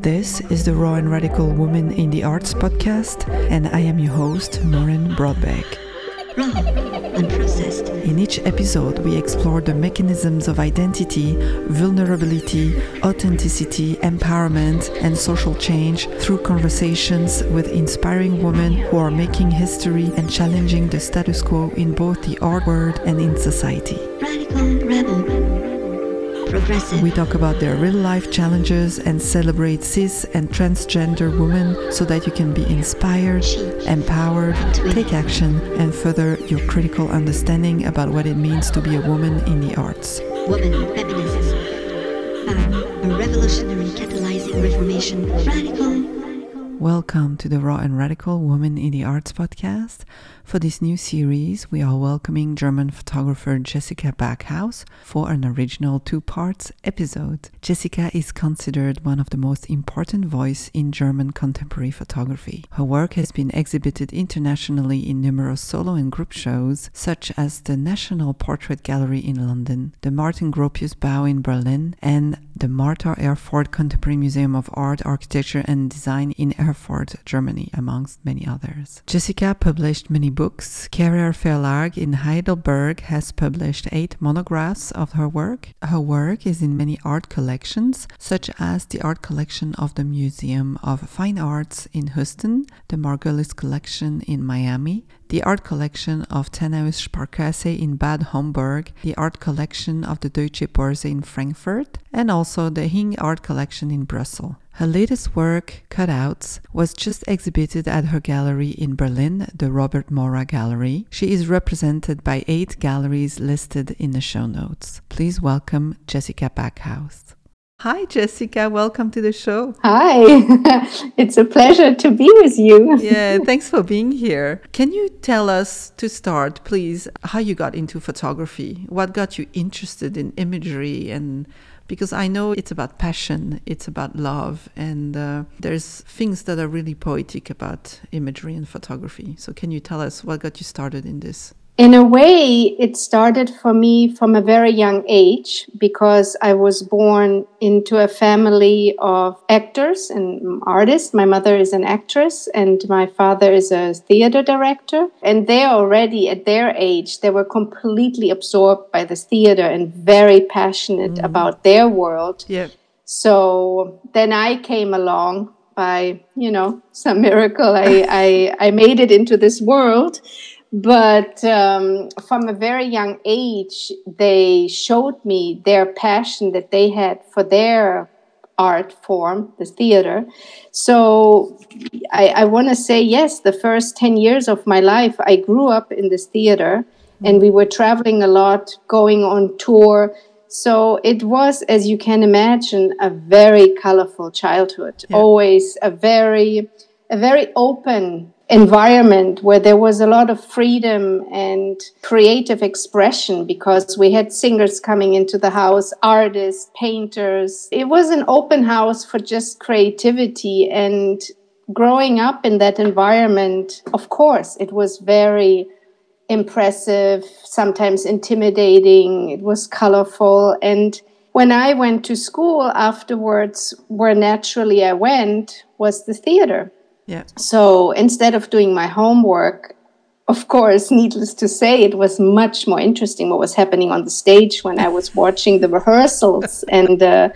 This is the Raw and Radical Woman in the Arts podcast, and I am your host, Maureen Brodbeck. In each episode, we explore the mechanisms of identity, vulnerability, authenticity, empowerment, and social change through conversations with inspiring women who are making history and challenging the status quo in both the art world and in society. Radical Rebel progressive. We talk about their real life challenges and celebrate cis and transgender women so that you can be inspired, empowered, take action, and further your critical understanding about what it means to be a woman in the arts. Woman feminism. Uh, a revolutionary catalyzing reformation. Radical. Welcome to the Raw and Radical Woman in the Arts podcast. For this new series, we are welcoming German photographer Jessica Backhaus for an original two parts episode. Jessica is considered one of the most important voices in German contemporary photography. Her work has been exhibited internationally in numerous solo and group shows, such as the National Portrait Gallery in London, the Martin Gropius Bau in Berlin, and the MARTa Herford Contemporary Museum of Art, Architecture and Design in Herford, Germany, amongst many others. Jessica published many books. Kehrer Verlag in Heidelberg has published eight monographs of her work. Her work is in many art collections, such as the art collection of the Museum of Fine Arts in Houston, the Margulies collection in Miami, the art collection of Taunus Sparkasse in Bad Homburg, the art collection of the Deutsche Börse in Frankfurt, and also the Hing art collection in Brussels. Her latest work, Cutouts, was just exhibited at her gallery in Berlin, the Robert Morat Gallery. She is represented by eight galleries listed in the show notes. Please welcome Jessica Backhaus. Hi, Jessica. Welcome to the show. Hi. it's a pleasure to be with you. yeah, thanks for being here. Can you tell us to start, please, how you got into photography? What got you interested in imagery? And because I know it's about passion, it's about love, and uh, there's things that are really poetic about imagery and photography. So, can you tell us what got you started in this? In a way, it started for me from a very young age because I was born into a family of actors and artists. My mother is an actress and my father is a theater director. And they already, at their age, they were completely absorbed by this theater and very passionate mm. about their world. Yeah. So then I came along by, you know, some miracle. I, I, I made it into this world but um, from a very young age they showed me their passion that they had for their art form the theater so i, I want to say yes the first 10 years of my life i grew up in this theater mm-hmm. and we were traveling a lot going on tour so it was as you can imagine a very colorful childhood yeah. always a very a very open environment where there was a lot of freedom and creative expression because we had singers coming into the house, artists, painters. It was an open house for just creativity and growing up in that environment, of course, it was very impressive, sometimes intimidating, it was colorful and when I went to school afterwards, where naturally I went was the theater yeah. So instead of doing my homework, of course, needless to say, it was much more interesting what was happening on the stage when I was watching the rehearsals and uh,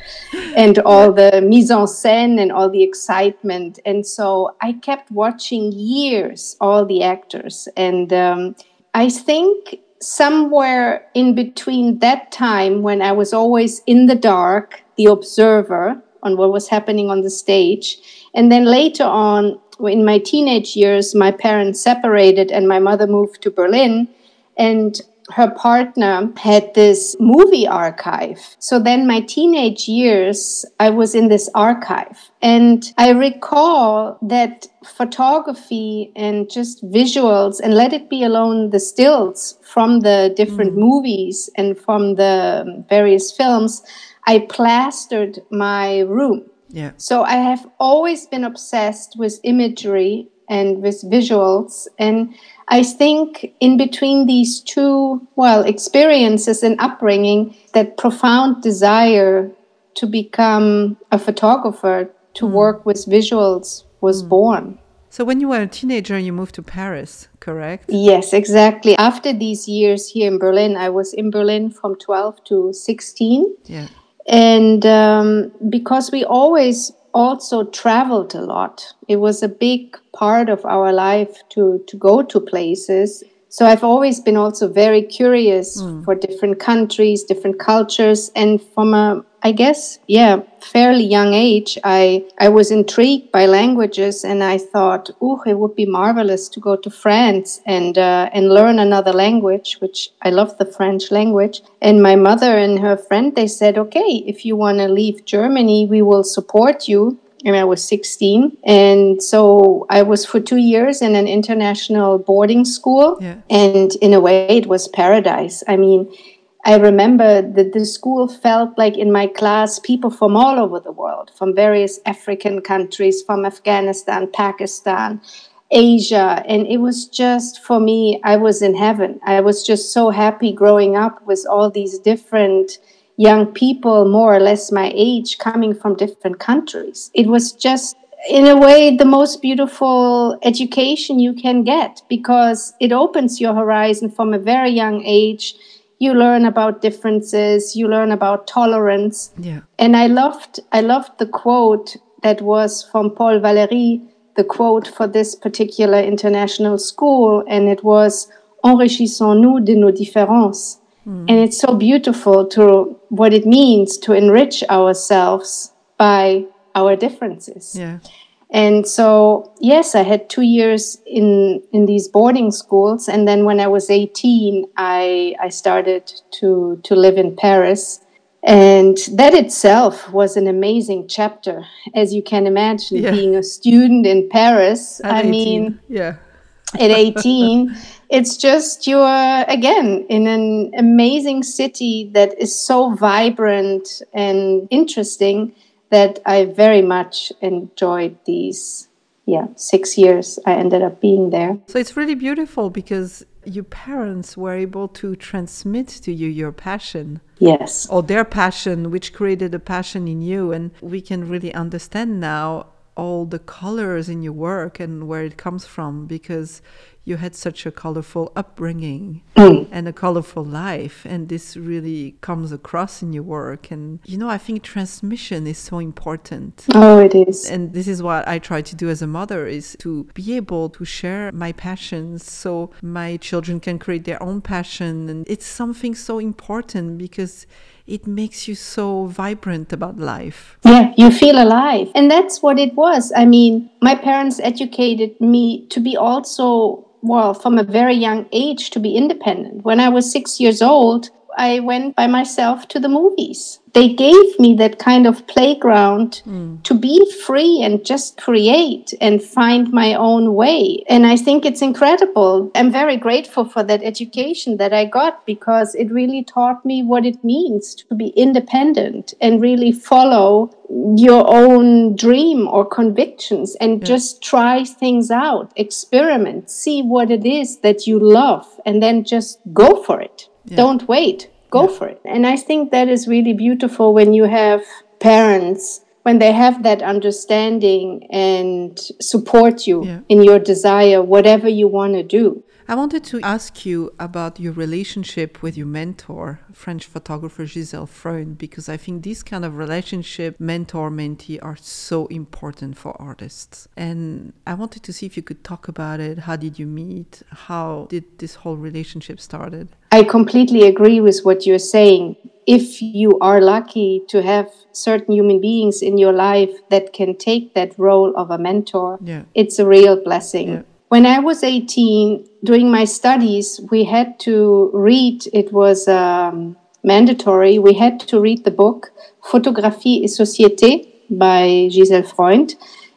and all the mise en scène and all the excitement. And so I kept watching years all the actors, and um, I think somewhere in between that time when I was always in the dark, the observer on what was happening on the stage, and then later on in my teenage years, my parents separated and my mother moved to Berlin. And her partner had this movie archive. So then, my teenage years, I was in this archive. And I recall that photography and just visuals, and let it be alone the stills from the different mm. movies and from the various films, I plastered my room. Yeah. So I have always been obsessed with imagery and with visuals. And I think in between these two, well, experiences and upbringing, that profound desire to become a photographer to hmm. work with visuals was hmm. born. So when you were a teenager, you moved to Paris, correct? Yes, exactly. After these years here in Berlin, I was in Berlin from 12 to 16. Yeah. And um, because we always also traveled a lot, it was a big part of our life to, to go to places. So I've always been also very curious for different countries, different cultures, and from a, I guess, yeah, fairly young age, I I was intrigued by languages, and I thought, oh, it would be marvelous to go to France and uh, and learn another language, which I love the French language. And my mother and her friend, they said, okay, if you want to leave Germany, we will support you and I was 16. And so I was for two years in an international boarding school. Yeah. And in a way, it was paradise. I mean, I remember that the school felt like in my class people from all over the world, from various African countries, from Afghanistan, Pakistan, Asia. And it was just for me, I was in heaven. I was just so happy growing up with all these different young people, more or less my age, coming from different countries. It was just, in a way, the most beautiful education you can get because it opens your horizon from a very young age. You learn about differences, you learn about tolerance. Yeah. And I loved I loved the quote that was from Paul Valéry, the quote for this particular international school, and it was Enrichissons-nous de nos différences. Mm-hmm. And it's so beautiful to what it means to enrich ourselves by our differences. Yeah. And so, yes, I had two years in in these boarding schools, and then when I was eighteen, I I started to to live in Paris, and that itself was an amazing chapter, as you can imagine, Yeah. being a student in Paris. At I 18. mean, yeah. at 18 it's just you're again in an amazing city that is so vibrant and interesting that i very much enjoyed these yeah six years i ended up being there. So it's really beautiful because your parents were able to transmit to you your passion. Yes. Or their passion, which created a passion in you. And we can really understand now all the colors in your work and where it comes from because you had such a colorful upbringing mm. and a colorful life and this really comes across in your work. And you know i think transmission is so important. Oh it is. And this is what I try to do as a mother is to be able to share my passions so my children can create their own passion. And it's something so important because it makes you so vibrant about life. Yeah, you feel alive. And that's what it was. I mean, my parents educated me to be also, well, from a very young age, to be independent. When I was six years old, I went by myself to the movies. They gave me that kind of playground hmm. to be free and just create and find my own way. And I think it's incredible. I'm very grateful for that education that I got because it really taught me what it means to be independent and really follow your own dream or convictions and just try things out, experiment, see what it is that you love, and then just go for it. Don't wait, go for it. And I think that is really beautiful when you have parents when they have that understanding and support you Yeah. in your desire, whatever you want to do. I wanted to ask you about your relationship with your mentor, French photographer Gisèle Freund, because I think this kind of relationship, mentor mentee, are so important for artists. And I wanted to see if you could talk about it. How did you meet? How did this whole relationship started? I completely agree with what you're saying. If you are lucky to have certain human beings in your life that can take that role of a mentor, Yeah. it's a real blessing. Yeah. When I was 18, during my studies, we had to read, it was um, mandatory, we had to read the book Photographie et Société by Gisèle Freund.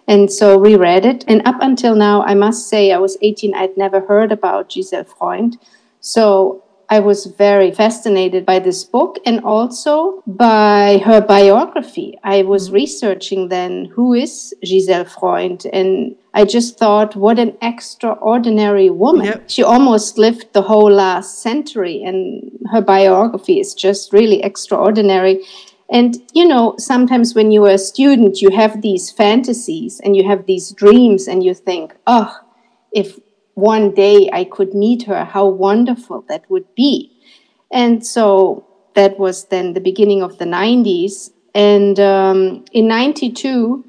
And so we read it. And up until now, I must say, I was 18, I'd never heard about Gisèle Freund. So I was very fascinated by this book and also by her biography. I was mm-hmm. researching then who is Gisèle Freund, and I just thought, what an extraordinary woman. Yep. She almost lived the whole last century, and her biography is just really extraordinary. And, you know, sometimes when you're a student, you have these fantasies and you have these dreams, and you think, oh, if one day I could meet her, how wonderful that would be. And so that was then the beginning of the 90s. And um, in 92,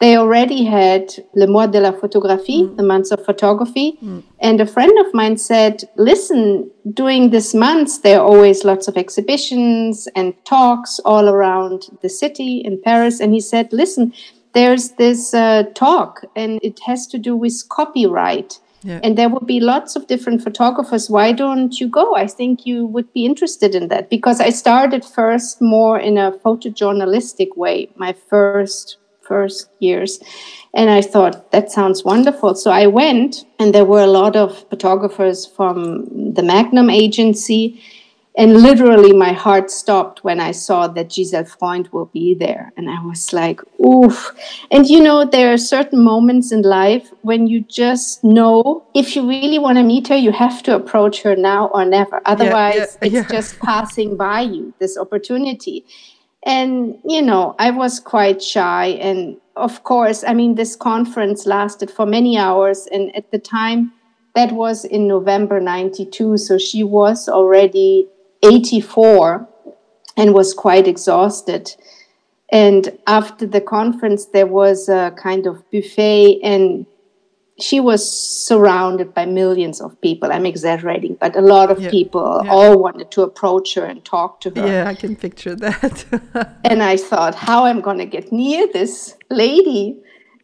they already had Le Mois de la Photographie, mm. the months of photography. Mm. And a friend of mine said, Listen, during this month, there are always lots of exhibitions and talks all around the city in Paris. And he said, Listen, there's this uh, talk, and it has to do with copyright. Yeah. And there would be lots of different photographers. Why don't you go? I think you would be interested in that because I started first more in a photojournalistic way. My first first years. And I thought, that sounds wonderful. So I went, and there were a lot of photographers from the Magnum agency. And literally, my heart stopped when I saw that Gisèle Freund will be there. And I was like, oof. And you know, there are certain moments in life when you just know if you really want to meet her, you have to approach her now or never. Otherwise, yeah, yeah, it's just passing by you, this opportunity. And, you know, I was quite shy. And of course, I mean, this conference lasted for many hours. And at the time, that was in November 92. So she was already 84 and was quite exhausted. And after the conference, there was a kind of buffet, and she was surrounded by millions of people. I'm exaggerating, but a lot of yeah, people yeah. all wanted to approach her and talk to her. Yeah, I can picture that. and I thought, how am I'm going to get near this lady.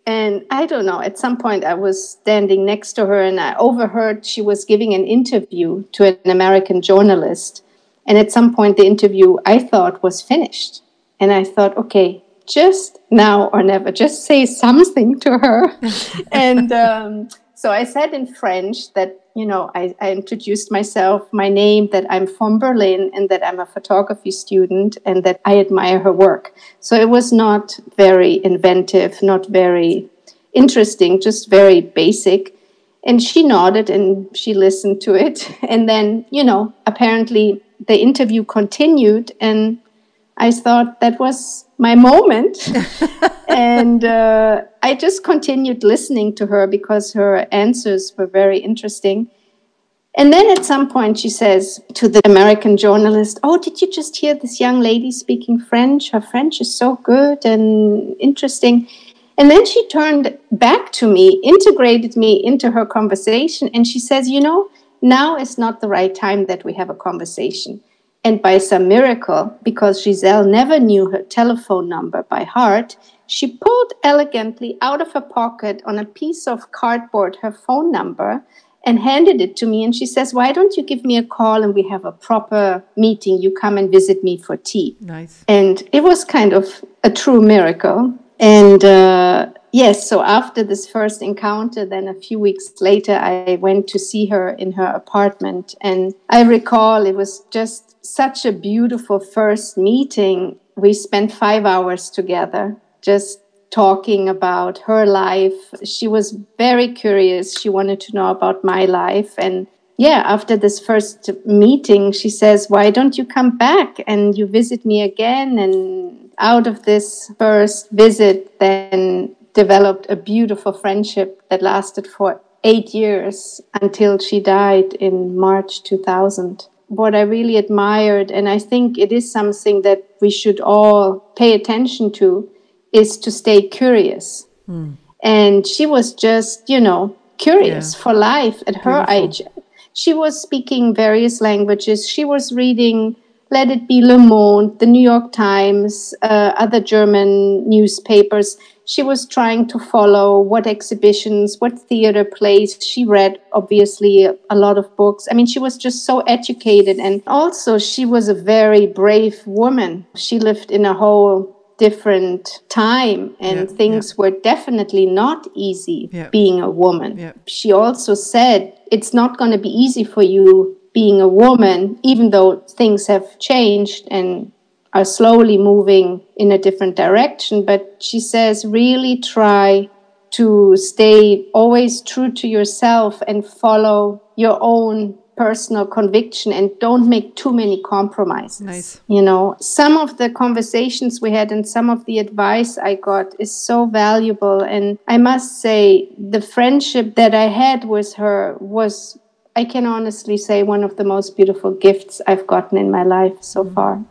And I don't know, at some point I was standing next to her and I overheard she was giving an interview to an American journalist. And at some point, the interview I thought was finished. And I thought, okay, just now or never, just say something to her. and um, so I said in French that, you know, I, I, introduced myself, my name, that I'm from Berlin and that I'm a photography student and that I admire her work. So it was not very inventive, not very interesting, just very basic. And she nodded and she listened to it. And then, you know, apparently the interview continued and I thought that was my moment. and uh, I just continued listening to her because her answers were very interesting. And then at some point, she says to the American journalist, Oh, did you just hear this young lady speaking French? Her French is so good and interesting. And then she turned back to me, integrated me into her conversation, and she says, You know, now is not the right time that we have a conversation. And by some miracle, because Gisèle never knew her telephone number by heart, she pulled elegantly out of her pocket on a piece of cardboard her phone number and handed it to me. And she says, Why don't you give me a call and we have a proper meeting? You come and visit me for tea. Nice. And it was kind of a true miracle. And uh, yes, so after this first encounter, then a few weeks later, I went to see her in her apartment. And I recall it was just such a beautiful first meeting. We spent five hours together just talking about her life. She was very curious. She wanted to know about my life. And yeah, after this first meeting, she says, Why don't you come back and you visit me again? And out of this first visit, then developed a beautiful friendship that lasted for eight years until she died in March 2000 what I really admired, and I think it is something that we should all pay attention to, is to stay curious. Mm. And she was just, you know, curious yeah. for life at Beautiful. her age. She was speaking various languages. She was reading Let It Be Le Monde, the New York Times, uh, other German newspapers she was trying to follow what exhibitions, what theater plays. She read, obviously, a lot of books. I mean, she was just so educated. And also, she was a very brave woman. She lived in a whole different time and yeah, things yeah. were definitely not easy yeah. being a woman. She also said, It's not going to be easy for you being a woman, even though things have changed and are slowly moving in a different direction. But she says, really try to stay always true to yourself and follow your own personal conviction and don't make too many compromises. Nice. You know, some of the conversations we had and some of the advice I got is so valuable. And I must say, the friendship that I had with her was, I can honestly say, one of the most beautiful gifts I've gotten in my life so mm-hmm. far.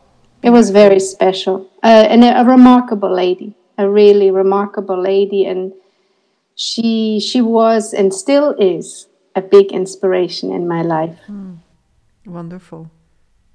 It was very special uh, and a, a remarkable lady, a really remarkable lady. And she she was and still is a big inspiration in my life. Mm. Wonderful.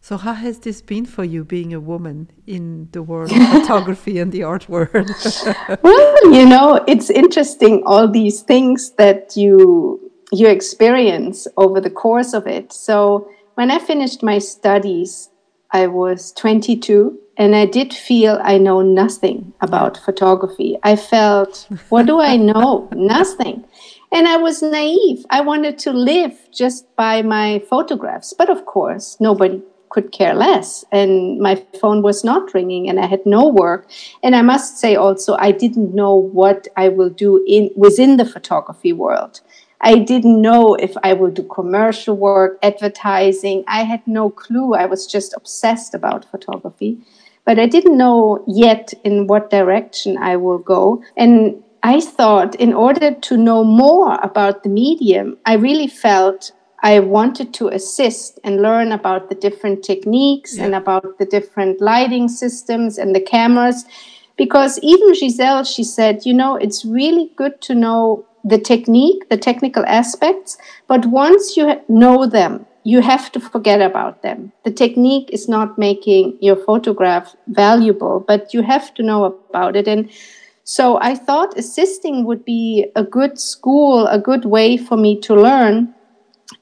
So, how has this been for you, being a woman in the world of photography and the art world? well, you know, it's interesting all these things that you you experience over the course of it. So, when I finished my studies, I was 22 and I did feel I know nothing about photography. I felt, what do I know? nothing. And I was naive. I wanted to live just by my photographs. But of course, nobody could care less. And my phone was not ringing and I had no work. And I must say also, I didn't know what I will do in within the photography world. I didn't know if I will do commercial work, advertising. I had no clue. I was just obsessed about photography. But I didn't know yet in what direction I will go. And I thought, in order to know more about the medium, I really felt I wanted to assist and learn about the different techniques yeah. and about the different lighting systems and the cameras. Because even Gisèle, she said, you know, it's really good to know the technique, the technical aspects, but once you know them, you have to forget about them. The technique is not making your photograph valuable, but you have to know about it. And so I thought assisting would be a good school, a good way for me to learn.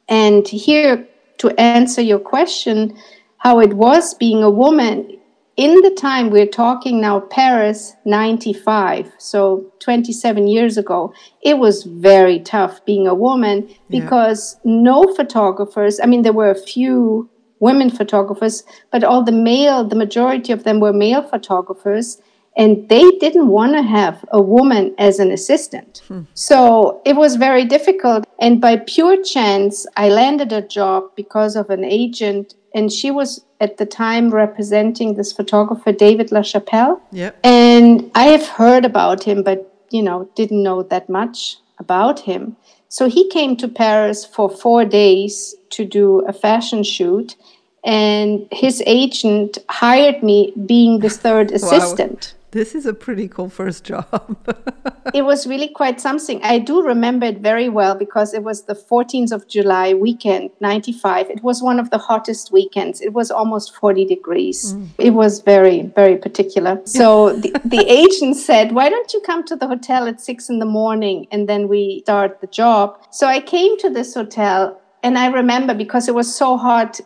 And here, to answer your question, how it was being a woman in the time we're talking now, Paris 95, so 27 years ago, it was very tough being a woman because yeah. no photographers, I mean, there were a few women photographers, but all the male, the majority of them were male photographers and they didn't want to have a woman as an assistant. Hmm. So it was very difficult. And by pure chance, I landed a job because of an agent, and she was at the time representing this photographer, David LaChapelle. Yep. And I have heard about him, but you know, didn't know that much about him. So he came to Paris for four days to do a fashion shoot and his agent hired me being the third assistant. This is a pretty cool first job. it was really quite something. I do remember it very well because it was the 14th of July weekend, 95. It was one of the hottest weekends. It was almost 40 degrees. Mm. It was very, very particular. So the, the agent said, Why don't you come to the hotel at six in the morning and then we start the job? So I came to this hotel and I remember because it was so hot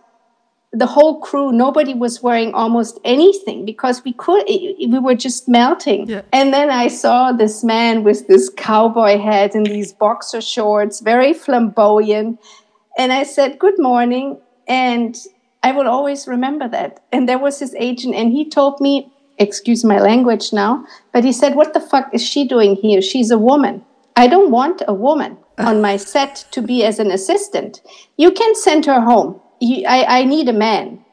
the whole crew nobody was wearing almost anything because we could we were just melting. Yeah. and then i saw this man with this cowboy hat and these boxer shorts very flamboyant. And i said good morning and i will always remember that. And there was his agent and he told me excuse my language now but he said what the fuck is she doing here? She's a woman. I don't want a woman ah. on my set to be as an assistant. You can send her home I, I need a man.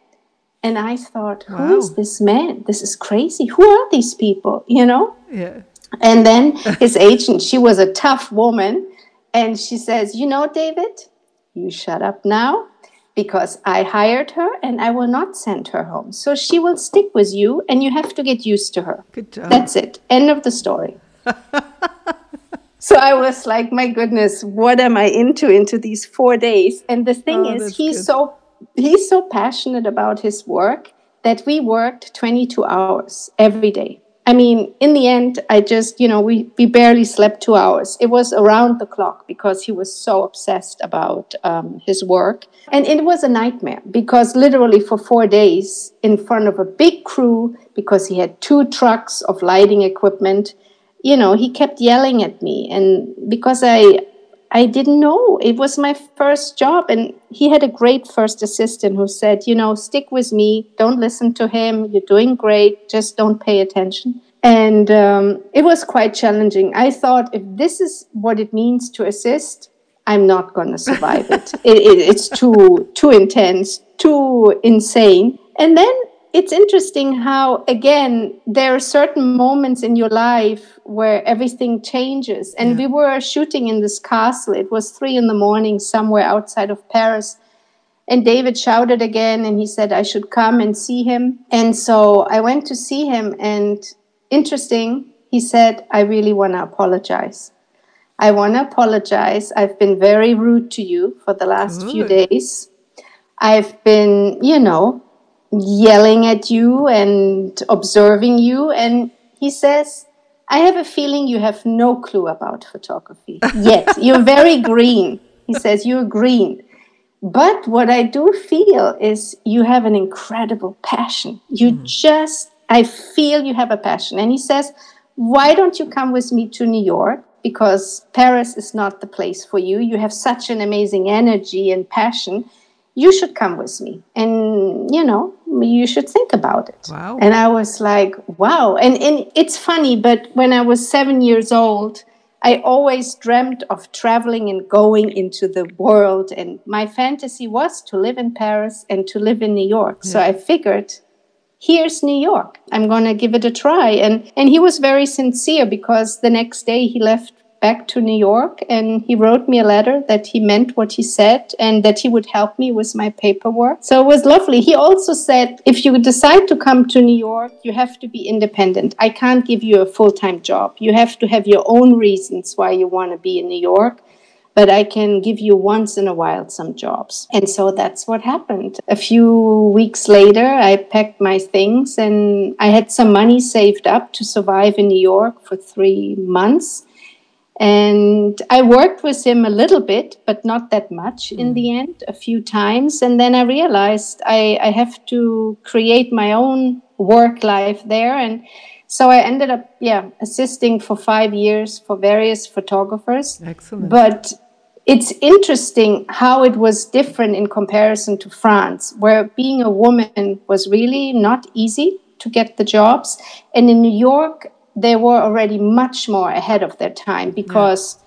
And I thought, wow. who is this man? This is crazy. Who are these people? You know? Yeah. And then his agent, she was a tough woman. And she says, You know, David, you shut up now because I hired her and I will not send her home. So she will stick with you and you have to get used to her. Good job. That's it. End of the story. so I was like, my goodness, what am I into into these four days? And the thing oh, is, he's good. so he's so passionate about his work that we worked 22 hours every day. I mean, in the end, I just, you know, we, we barely slept two hours. It was around the clock because he was so obsessed about um, his work. And it was a nightmare because literally for four days in front of a big crew, because he had two trucks of lighting equipment, you know, he kept yelling at me. And because I, I didn't know. It was my first job. And he had a great first assistant who said, you know, stick with me. Don't listen to him. You're doing great. Just don't pay attention. And um, it was quite challenging. I thought if this is what it means to assist, I'm not going to survive it. it, it. It's too too intense, too insane. And then it's interesting how again there are certain moments in your life where everything changes. And yeah. we were shooting in this castle. It was three in the morning somewhere outside of Paris. And David shouted again and he said I should come and see him. And so I went to see him and interesting, he said, I really want to apologize. I want to apologize. I've been very rude to you for the last Good. few days. I've been, you know, yelling at you and observing you. And he says, I have a feeling you have no clue about photography yet. You're very green. He says, You're green. But what I do feel is you have an incredible passion. You mm. just, I feel you have a passion. And he says, Why don't you come with me to New York? Because Paris is not the place for you. You have such an amazing energy and passion you should come with me and you know you should think about it. Wow. And i was like wow. And, and it's funny but when i was seven years old i always dreamt of traveling and going into the world. And my fantasy was to live in paris and to live in new york. Yeah. so i figured here's new york. I'm going to give it a try. And and he was very sincere because the next day he left back to New York and he wrote me a letter that he meant what he said and that he would help me with my paperwork. So it was lovely. He also said, if you decide to come to New York, you have to be independent. I can't give you a full time job. You have to have your own reasons why you want to be in New York. But I can give you once in a while some jobs. And so that's what happened. A few weeks later, I packed my things and I had some money saved up to survive in New York for three months and I worked with him a little bit, but not that much in the mm. end, a few times. And then I realized I, I have to create my own work life there. And so I ended up, yeah, assisting for five years for various photographers. Excellent. But it's interesting how it was different in comparison to France, where being a woman was really not easy to get the jobs. And in New York, they were already much more ahead of their time because yeah.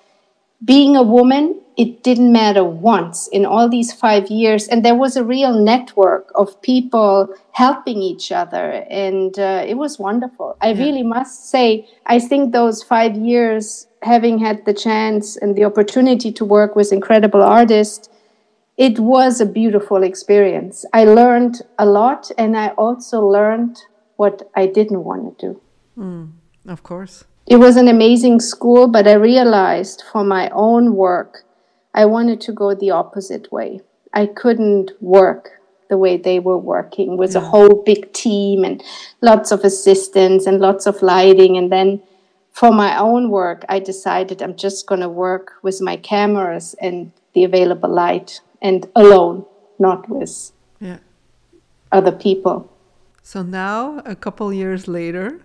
being a woman it didn't matter once in all these five years and there was a real network of people helping each other and uh, it was wonderful i yeah. really must say i think those five years having had the chance and the opportunity to work with incredible artists it was a beautiful experience i learned a lot and i also learned what i didn't want to do mm. Of course. It was an amazing school, but I realized for my own work, I wanted to go the opposite way. I couldn't work the way they were working with yeah. a whole big team and lots of assistants and lots of lighting. And then for my own work, I decided I'm just going to work with my cameras and the available light and alone, not with yeah. other people. So now, a couple years later,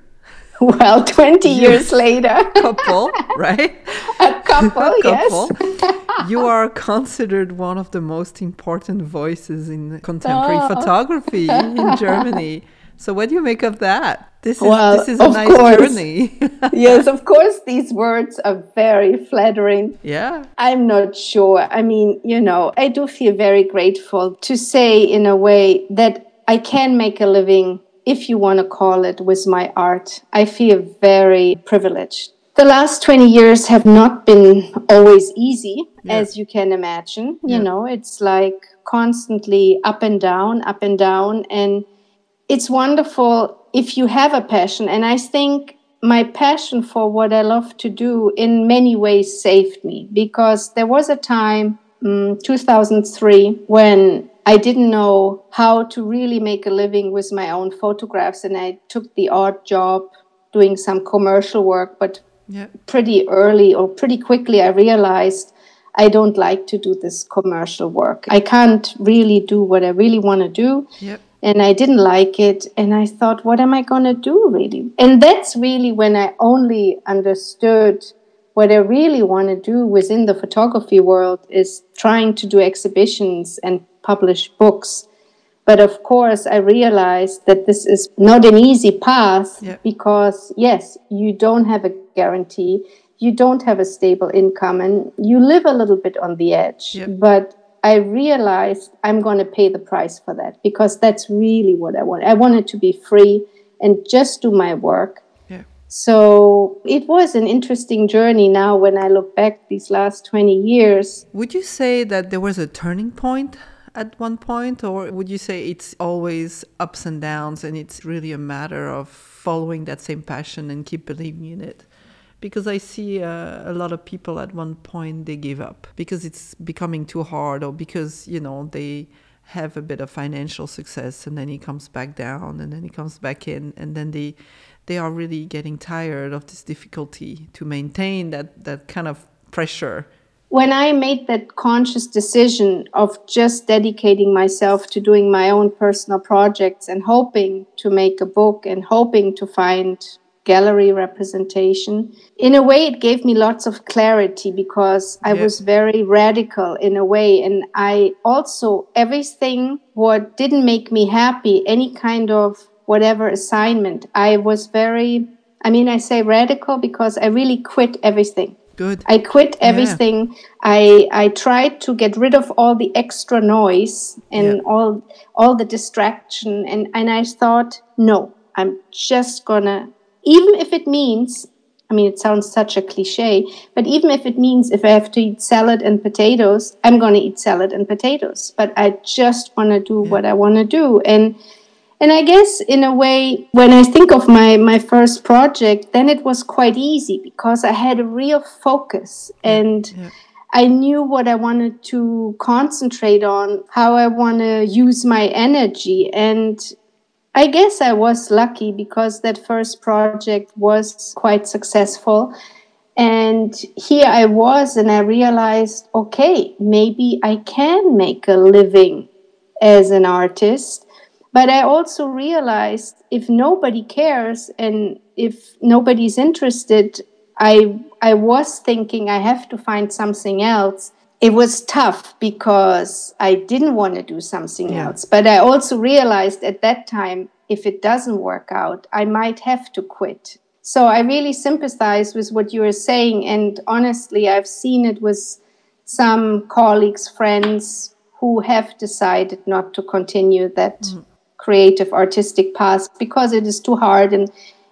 Well, 20 years later. A couple, right? A couple, a couple. yes. you are considered one of the most important voices in contemporary oh. photography in Germany. So what do you make of that? This is well, this is a nice course. journey. yes, of course these words are very flattering. Yeah. I'm not sure. I mean, you know, I do feel very grateful to say in a way that I can make a living if you want to call it, with my art. I feel very privileged. The last 20 years have not been always easy, yeah. as you can imagine. Yeah. You know, it's like constantly up and down, up and down. And it's wonderful if you have a passion. And I think my passion for what I love to do in many ways saved me because there was a time, um, 2003, when I didn't know how to really make a living with my own photographs, and I took the odd job doing some commercial work. But yeah. pretty early or pretty quickly, I realized I don't like to do this commercial work. I can't really do what I really want to do. Yep. And I didn't like it. And I thought, what am I going to do really? And that's really when I only understood what I really want to do within the photography world is trying to do exhibitions and publish books. But of course, I realized that this is not an easy path yeah. because, yes, you don't have a guarantee. you don't have a stable income and you live a little bit on the edge. Yep. But I realized I'm going to pay the price for that because that's really what I want. I wanted to be free and just do my work. Yeah. So it was an interesting journey now when I look back these last 20 years. Would you say that there was a turning point at one point, or would you say it's always ups and downs and it's really a matter of following that same passion and keep believing in it? because I see uh, a lot of people at one point they give up because it's becoming too hard or because you know they have a bit of financial success and then he comes back down and then he comes back in and then they they are really getting tired of this difficulty to maintain that that kind of pressure when I made that conscious decision of just dedicating myself to doing my own personal projects and hoping to make a book and hoping to find gallery representation. In a way, it gave me lots of clarity because I Yeah. was very radical in a way. And I also, everything what didn't make me happy, any kind of whatever assignment, I was very, I mean, I say radical because I really quit everything. Good I quit everything. I I tried to get rid of all the extra noise and Yeah. all all the distraction and and I thought, no, I'm just gonna even if it means I mean it sounds such a cliche, but even if it means if I have to eat salad and potatoes, I'm gonna eat salad and potatoes. But I just wanna do what I wanna do. And and I guess in a way, when I think of my, my first project, then it was quite easy because I had a real focus and yeah. I knew what I wanted to concentrate on, how I want to use my energy. And I guess I was lucky because that first project was quite successful. And here I was, and I realized okay, maybe I can make a living as an artist. But I also realized if nobody cares and if nobody's interested, I I was thinking I have to find something else. It was tough because I didn't want to do something Yeah. else. But I also realized at that time if it doesn't work out, I might have to quit. So I really sympathize with what you are saying and honestly I've seen it with some colleagues, friends who have decided not to continue that mm. Creative artistic path because it is too hard and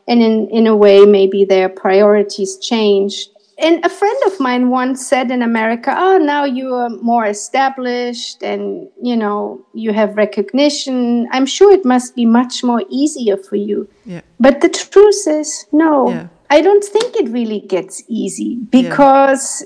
and in, in a way maybe their priorities change And a friend of mine once said in America, oh now you are more established and you know you have recognition. I'm sure it must be much more easier for you. yeah But the truth is, no, Yeah. I don't think it really gets easy because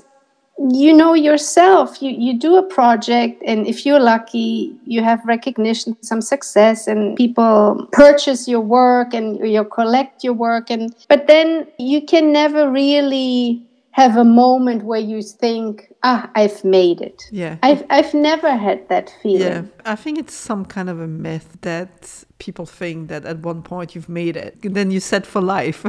you know yourself. You, you do a project, and if you're lucky, you have recognition, some success, and people purchase your work and you collect your work. And but then you can never really have a moment where you think, ah, I've made it. yeah I've, I've never had that feeling. Yeah, I think it's some kind of a myth that people think that at one point you've made it, and then you set for life,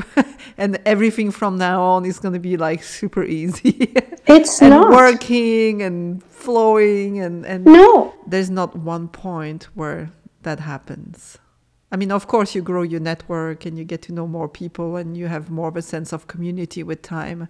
and everything from now on is going to be like super easy It's and not. working and flowing, and and No. there's not one point where that happens. I mean, of course, you grow your network and you get to know more people, and you have more of a sense of community with time.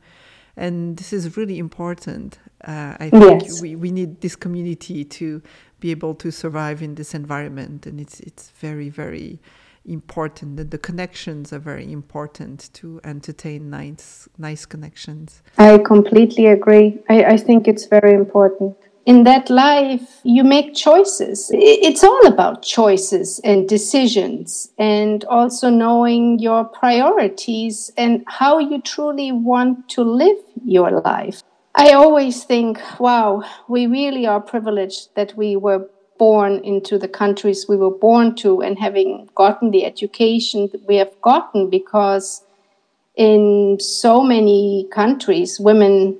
And this is really important. Uh, I think Yes. we, we need this community to be able to survive in this environment, and it's it's very very important. that the connections are very important to entertain nice nice connections. I completely agree. I, I think it's very important. In that life, you make choices. It's all about choices and decisions, and also knowing your priorities and how you truly want to live your life. I always think, wow, we really are privileged that we were born into the countries we were born to and having gotten the education that we have gotten because in so many countries women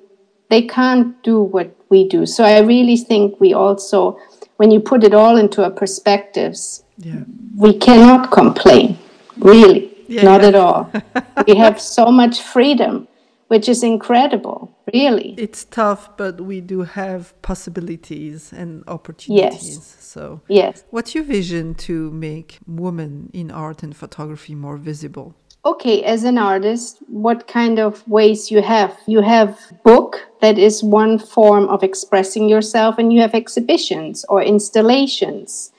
they can't do what we do so i really think we also when you put it all into our perspectives Yeah. we cannot complain really Yeah, not yeah. at all we have so much freedom which is incredible really It's tough, but we do have possibilities and opportunities. Yes. So, yes what's your vision to make women in art and photography more visible? okay, as an artist, what kind of ways you have? You have book that is one form of expressing yourself, and you have exhibitions or installations.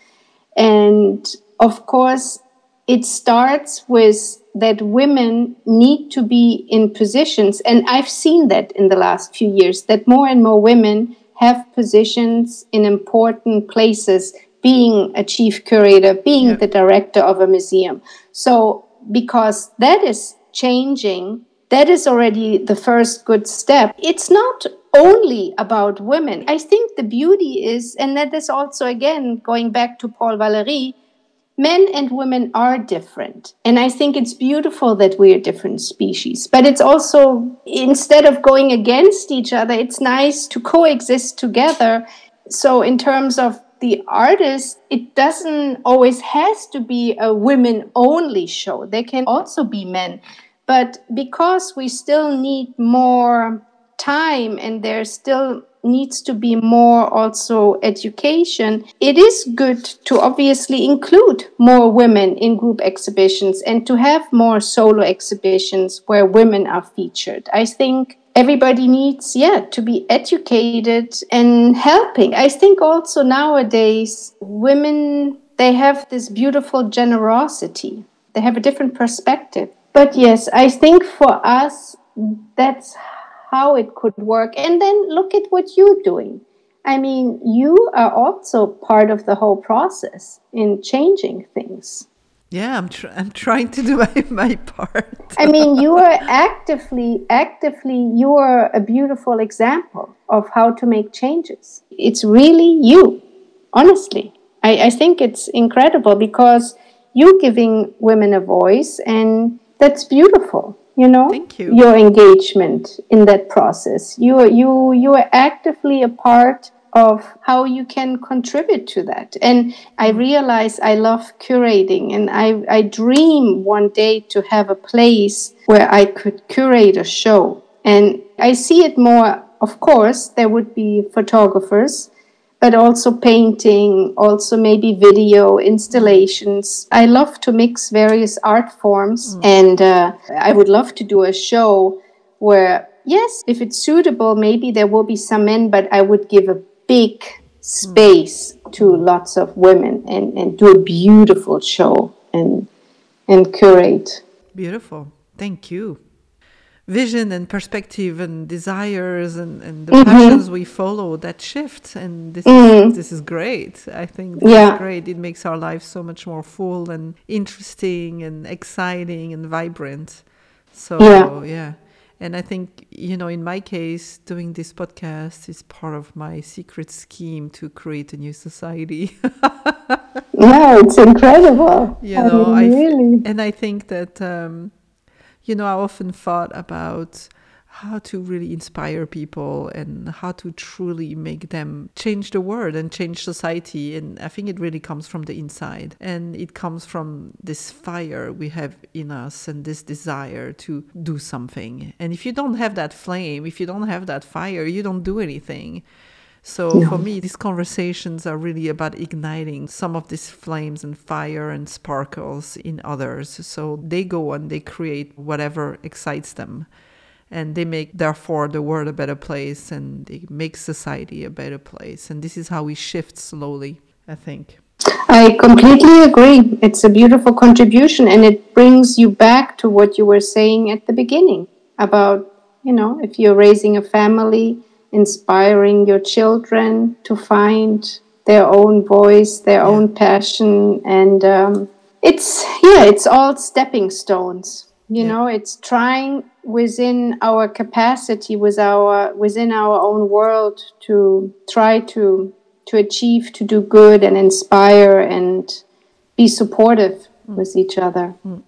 And of course, it starts with that women need to be in positions, and I've seen that in the last few years, that more and more women have positions in important places, being a chief curator, being yeah. the director of a museum. So because that is changing, that is already the first good step. It's not only about women. I think the beauty is, and that is also again going back to Paul Valéry, men and women are different. And I think it's beautiful that we are different species. But it's also, instead of going against each other, it's nice to coexist together. So, in terms of the artist, it doesn't always has to be a women only show. There can also be men. But because we still need more time and there's still needs to be more also education, it is good to obviously include more women in group exhibitions and to have more solo exhibitions where women are featured. I think everybody needs yeah to be educated and helping. I think also nowadays women they have this beautiful generosity. They have a different perspective. But yes i think for us that's how it could work and then look at what you're doing i mean you are also part of the whole process in changing things yeah, I'm tr- I'm trying to do my, my part. I mean, you are actively actively you are a beautiful example of how to make changes. It's really you, honestly. I, I think it's incredible because you're giving women a voice, and that's beautiful. You know, Thank you. your engagement in that process. You are you you are actively a part of how you can contribute to that. And I realize I love curating and I, I dream one day to have a place where I could curate a show. And I see it more, of course, there would be photographers, but also painting, also maybe video installations. I love to mix various art forms. Mm. And uh, I would love to do a show where yes, if it's suitable, maybe there will be some men, but I would give a big space to lots of women and, and do a beautiful show and and curate. Beautiful. Thank you. Vision and perspective and desires and, and the mm-hmm. passions we follow that shift and this mm-hmm. is this is great. I think this yeah. is great. It makes our lives so much more full and interesting and exciting and vibrant. So yeah. yeah. And I think, you know, in my case, doing this podcast is part of my secret scheme to create a new society. yeah, it's incredible. You know, I mean, really. and I think that, um, you know, I often thought about how to really inspire people and how to truly make them change the world and change society. And I think it really comes from the inside. And it comes from this fire we have in us and this desire to do something. And if you don't have that flame, if you don't have that fire, you don't do anything. So no. for me, these conversations are really about igniting some of these flames and fire and sparkles in others. So they go and they create whatever excites them and they make therefore the world a better place and they make society a better place and this is how we shift slowly i think i completely agree it's a beautiful contribution and it brings you back to what you were saying at the beginning about you know if you're raising a family inspiring your children to find their own voice their yeah. own passion and um, it's yeah it's all stepping stones you yeah. know it's trying within our capacity with our within our own world to try to to achieve to do good and inspire and be supportive mm. with each other mm.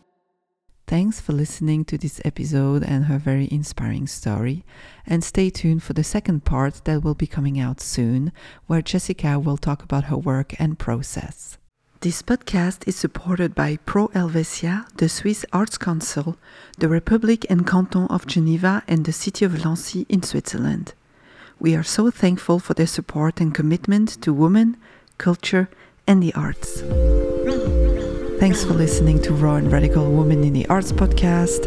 Thanks for listening to this episode and her very inspiring story. And stay tuned for the second part that will be coming out soon, where Jessica will talk about her work and process. This podcast is supported by Pro Helvetia, the Swiss Arts Council, the Republic and Canton of Geneva, and the city of Lancy in Switzerland. We are so thankful for their support and commitment to women, culture, and the arts. Thanks for listening to Raw and Radical Women in the Arts podcast.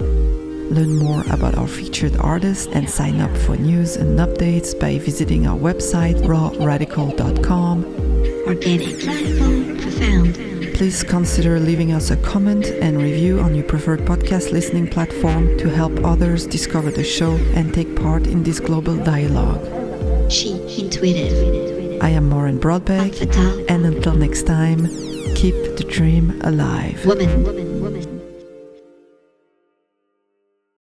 Learn more about our featured artists and sign up for news and updates by visiting our website rawradical.com. Organic, radical, profound. Please consider leaving us a comment and review on your preferred podcast listening platform to help others discover the show and take part in this global dialogue. She, intuitive. I am Maureen Brodbeck, and until next time, keep the dream alive. Woman.